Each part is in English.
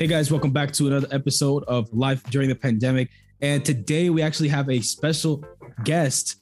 Hey guys, welcome back to another episode of Life During the Pandemic. And today we actually have a special guest,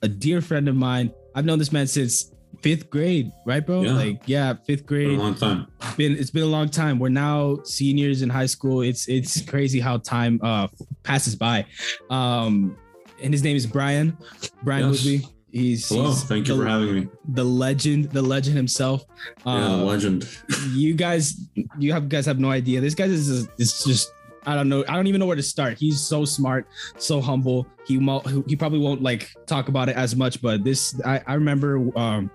a dear friend of mine. I've known this man since fifth grade, right, bro? Yeah. Like, yeah, fifth Been grade. a long time. Been it's been a long time. We're now seniors in high school. It's it's crazy how time uh passes by. Um, and his name is Bryan. Bryan Yes. Busby. He's, Hello, he's thank you the, for having me. the legend, the legend himself. Yeah, Um, legend. you guys you have guys have no idea. This guy is is just i don't know i don't even know where to start. He's so smart so humble. He mo- he probably won't like talk about it as much but this i, I remember um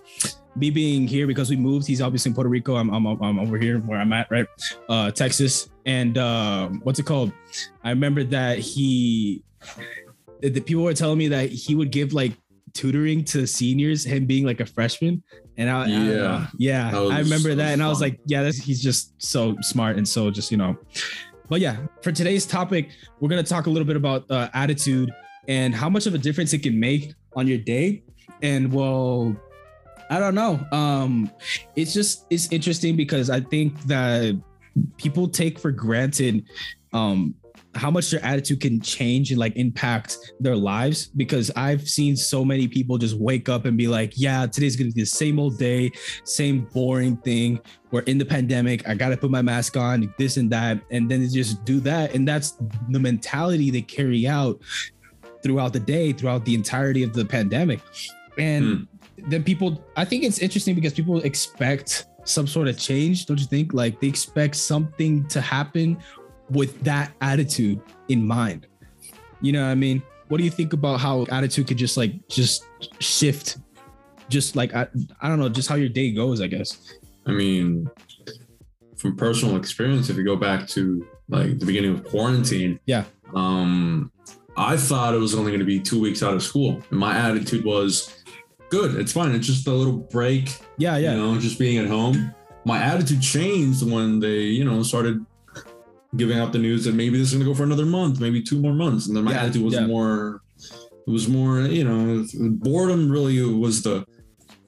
me being here because we moved. He's obviously in puerto rico. I'm, I'm, I'm over here where i'm at right? Uh texas. And um what's it called? I remember that he the people were telling me that he would give like tutoring to seniors him being like a freshman and I, I Yeah. know. yeah, I remember that and I was like, yeah, that's, he's just so smart and so just you know. But yeah, for today's topic, we're gonna talk a little bit about uh, attitude and how much of a difference it can make on your day. And well, I don't know. Um, it's just it's interesting because I think that people take for granted um how much their attitude can change and like impact their lives because I've seen so many people just wake up and be like, yeah, today's gonna be the same old day, same boring thing. We're in the pandemic. I gotta put my mask on, this and that, and then they just do that. And that's the mentality they carry out throughout the day, throughout the entirety of the pandemic. And hmm. then people, I think it's interesting because people expect some sort of change, don't you think? Like they expect something to happen with that attitude in mind. You know what I mean? What do you think about how attitude could just like just shift? Just like I, I don't know, just how your day goes, I guess. I mean, from personal experience, if you go back to like the beginning of quarantine, Yeah. um, I thought it was only going to be two weeks out of school, and my attitude was, "Good, it's fine. It's just a little break. Yeah, yeah. You know, just being at home." My attitude changed when they, you know, started giving out the news that maybe this is going to go for another month, maybe two more months, and then my Yeah, attitude was yeah. more. It was more, you know, boredom really was the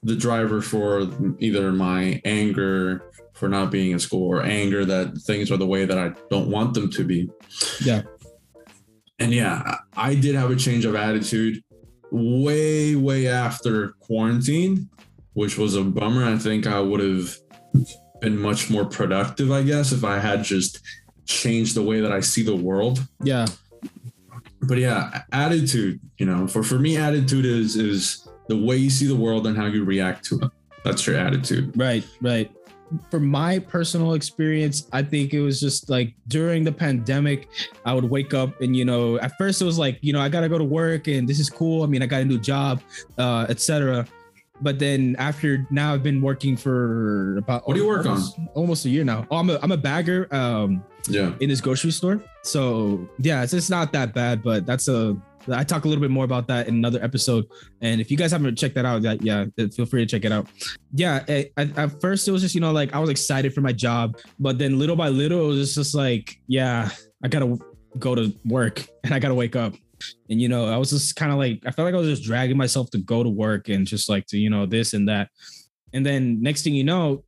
the driver for either my anger for not being in school or anger that things are the way that I don't want them to be. Yeah. And yeah, I did have a change of attitude way, way after quarantine, which was a bummer. I think I would have been much more productive, I guess, if I had just changed the way that I see the world Yeah. but yeah attitude you know for for me attitude is is the way you see the world and how you react to it that's your attitude Right, right. For my personal experience, I think it was just like during the pandemic, I would wake up and you know, at first it was like, you know, I gotta go to work and this is cool. I mean, I got a new job, uh, etc. But then after now I've been working for about What do you work on? almost, Almost a year now. Oh, I'm a I'm a bagger um yeah in this grocery store. So yeah, it's, it's not that bad, but that's a I talk a little bit more about that in another episode. And if you guys haven't checked that out, that yeah, feel free to check it out. Yeah, at, first it was just you know like I was excited for my job, but then little by little it was just, just like yeah, I gotta go to work and I gotta wake up. And you know, I was just kind of like I felt like I was just dragging myself to go to work and just like to you know this and that. And then next thing you know,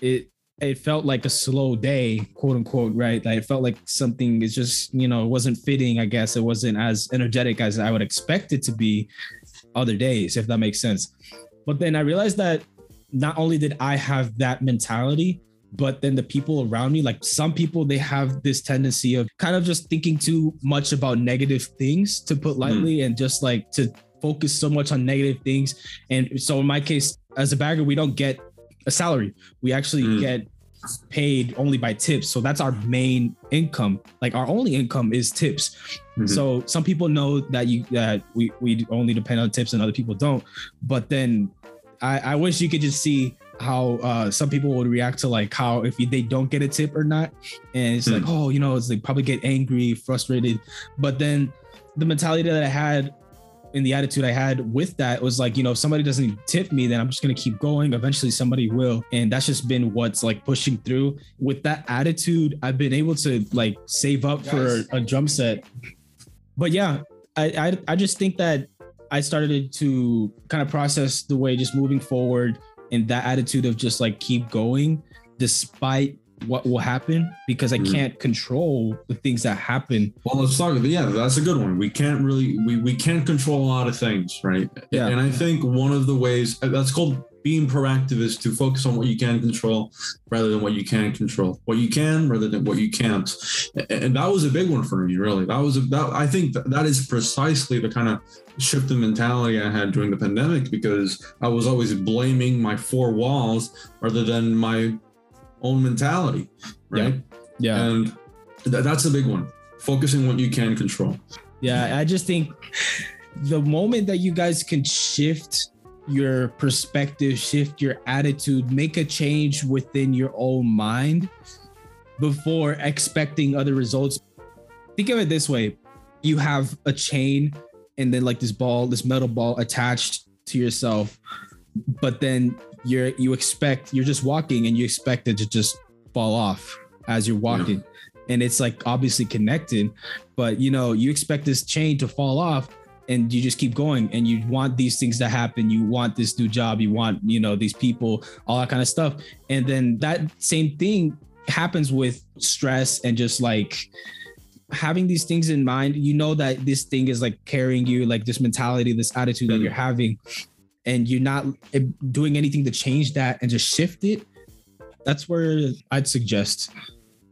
it it felt like a slow day, quote unquote, right? Like it felt like something is just, you know, it wasn't fitting, I guess. It wasn't as energetic as I would expect it to be other days, if that makes sense. But then I realized that not only did I have that mentality, but then the people around me, like some people, they have this tendency of kind of just thinking too much about negative things, to put lightly, and just like to focus so much on negative things. And so in my case, as a bagger, we don't get a salary. We actually Mm. get paid only by tips. So that's our main income. Like our only income is tips. Mhm. So some people know that you that we we only depend on tips and other people don't. But then I, I wish you could just see how uh, some people would react to like how if they don't get a tip or not, and it's like oh you know it's like probably get angry, frustrated. But then the mentality that I had and the attitude I had with that was like, you know, if somebody doesn't tip me, then I'm just gonna keep going. Eventually somebody will. And that's just been what's like pushing through. With that attitude, I've been able to like save up for a drum set. But yeah, I, I I just think that I started to kind of process the way just moving forward and that attitude of just like keep going despite what will happen because I Mhm. can't control the things that happen. Well, let's talk. Yeah, that's a good one. We can't really we we can't control a lot of things, right? Yeah. And I think one of the ways that's called being proactive is to focus on what you can control rather than what you can't control. What you can rather than what you can't. And that was a big one for me, really. That was a, that I think that, that is precisely the kind of shift in mentality I had during the pandemic because I was always blaming my four walls rather than my own mentality, right? Yeah. And th- that's a big one. Focusing what you can control. Yeah, I just think the moment that you guys can shift your perspective, shift your attitude, make a change within your own mind before expecting other results. Think of it this way you have a chain and then like this ball, this metal ball attached to yourself, but then you're you expect you're just walking and you expect it to just fall off as you're walking. And it's like obviously connected, but you know, you expect this chain to fall off and you just keep going and you want these things to happen. You want this new job. You want you know these people all that kind of stuff. And then that same thing happens with stress and just like having these things in mind. You know that this thing is like carrying you like this mentality this attitude that Mhm. you're having and you're not eh, doing anything to change that and just shift it. That's where i'd suggest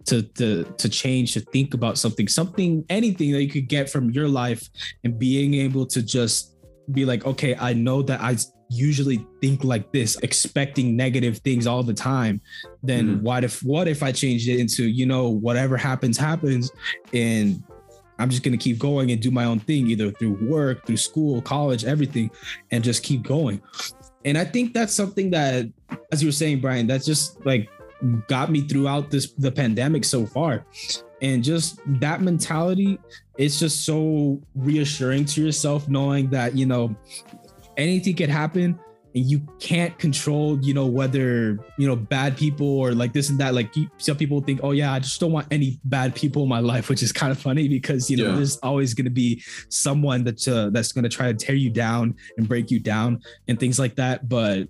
to to to change to think about something something anything that you could get from your life and being able to just be like okay i know that i usually think like this expecting negative things all the time. Then Mhm. what if what if i changed it into you know whatever happens happens. And i'm just going to keep going and do my own thing either through work through school college everything and just keep going. And i think that's something that as you were saying bryan that's just like got me throughout this the pandemic so far. And just that mentality it's just so reassuring to yourself knowing that you know anything could happen and you can't control you know whether you know bad people or like this and that. Like some people think oh yeah i just don't want any bad people in my life which is kind of funny because you know Yeah. there's always going to be someone that's uh, that's going to try to tear you down and break you down and things like that. But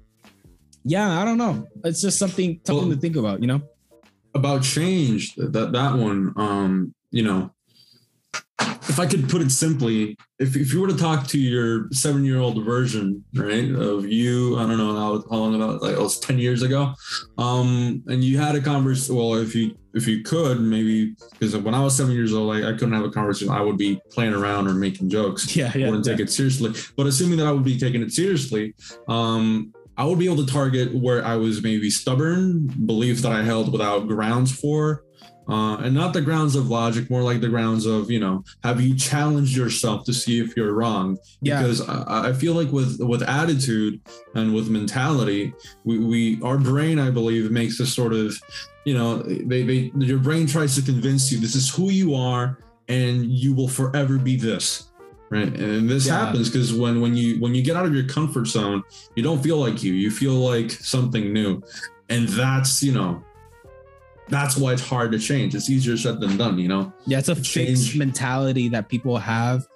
yeah i don't know it's just something something Well- to think about you know About change, that that one, um, you know, if I could put it simply, if, if you were to talk to your seven year old version, right, of you, I don't know how, how long about like it was 10 years ago, um, and you had a conversation, well, if you, if you could maybe, because when I was seven years old, like I couldn't have a conversation, I would be playing around or making jokes. yeah yeah, wouldn't yeah. take it seriously. But assuming that I would be taking it seriously, um, I would be able to target where I was maybe stubborn, beliefs that I held without grounds for, uh, and not the grounds of logic, more like the grounds of you know, have you challenged yourself to see if you're wrong? yeah Because I, I feel like with with attitude and with mentality, we, we our brain, I believe, makes this sort of, you know, they, they your brain tries to convince you this is who you are and you will forever be this right and this Yeah. happens because when when you when you get out of your comfort zone you don't feel like you you feel like something new and that's you know that's why it's hard to change it's easier said than done you know Yeah, it's a change. fixed mentality that people have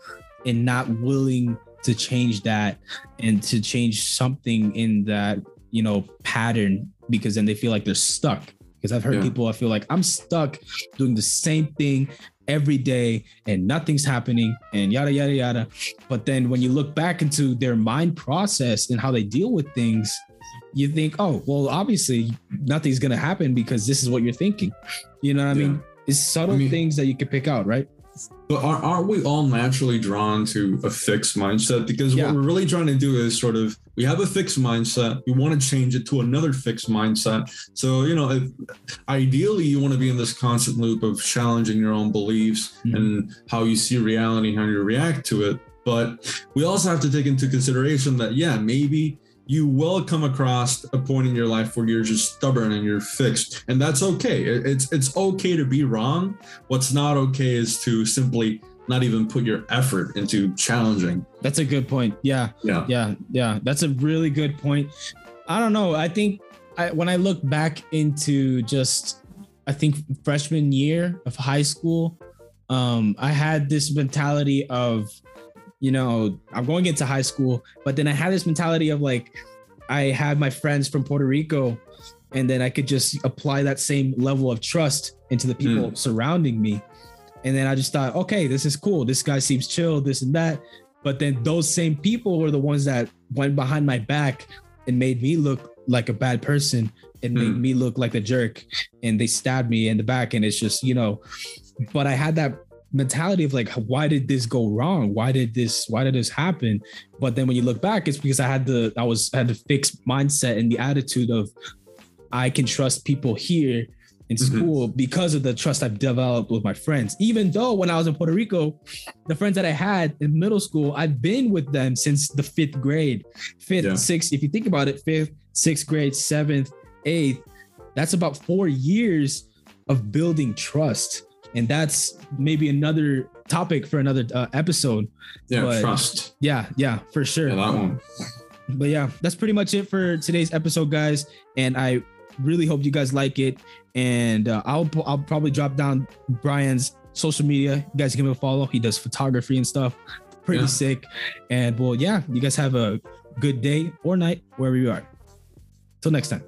and not willing to change that and to change something in that, you know, pattern because then they feel like they're stuck. Because I've heard Yeah. people I feel like I'm stuck doing the same thing every day and nothing's happening and yada yada yada. But then when you look back into their mind process and how they deal with things, you think, oh, well, obviously nothing's gonna happen because this is what you're thinking. You know what I mean? It's subtle I mean- things that you can pick out, right? But are, aren't we all naturally drawn to a fixed mindset because Yeah. what we're really trying to do is sort of we have a fixed mindset we want to change it to another fixed mindset so you know if, ideally you want to be in this constant loop of challenging your own beliefs Mhm. and how you see reality how you react to it but we also have to take into consideration that yeah maybe you will come across a point in your life where you're just stubborn and you're fixed and that's okay it's it's okay to be wrong what's not okay is to simply not even put your effort into challenging That's a good point. Yeah, yeah yeah, yeah. That's a really good point. I don't know. I think I, when I look back into just, I think freshman year of high school, um, I had this mentality of, you know, I'm going into high school, but then I had this mentality of like, I had my friends from Puerto Rico and then I could just apply that same level of trust into the people Mm. surrounding me. And then I just thought, okay, this is cool. This guy seems chill, this and that. But then those same people were the ones that went behind my back and made me look like a bad person and made Hmm. me look like a jerk. And they stabbed me in the back. And it's just, you know, but I had that mentality of like, why did this go wrong? Why did this, why did this happen? But then when you look back, it's because I had the, I was, had the fixed mindset and the attitude of, I can trust people here in Mhm. school because of the trust I've developed with my friends. Even though when I was in Puerto Rico, the friends that I had in middle school, I've been with them since the fifth grade, fifth, Yeah. sixth. If you think about it, fifth, sixth grade, seventh, eighth, that's about four years of building trust. And that's maybe another topic for another uh, episode. Yeah, But- trust. Yeah, yeah, for sure Yeah, that one. but yeah, that's pretty much it for today's episode, guys. And I really hope you guys like it. And uh, I'll I'll probably drop down Bryan's social media. You guys give him a follow. He does photography and stuff. Pretty Yeah. sick. And well, yeah, you guys have a good day or night wherever you are. Till next time.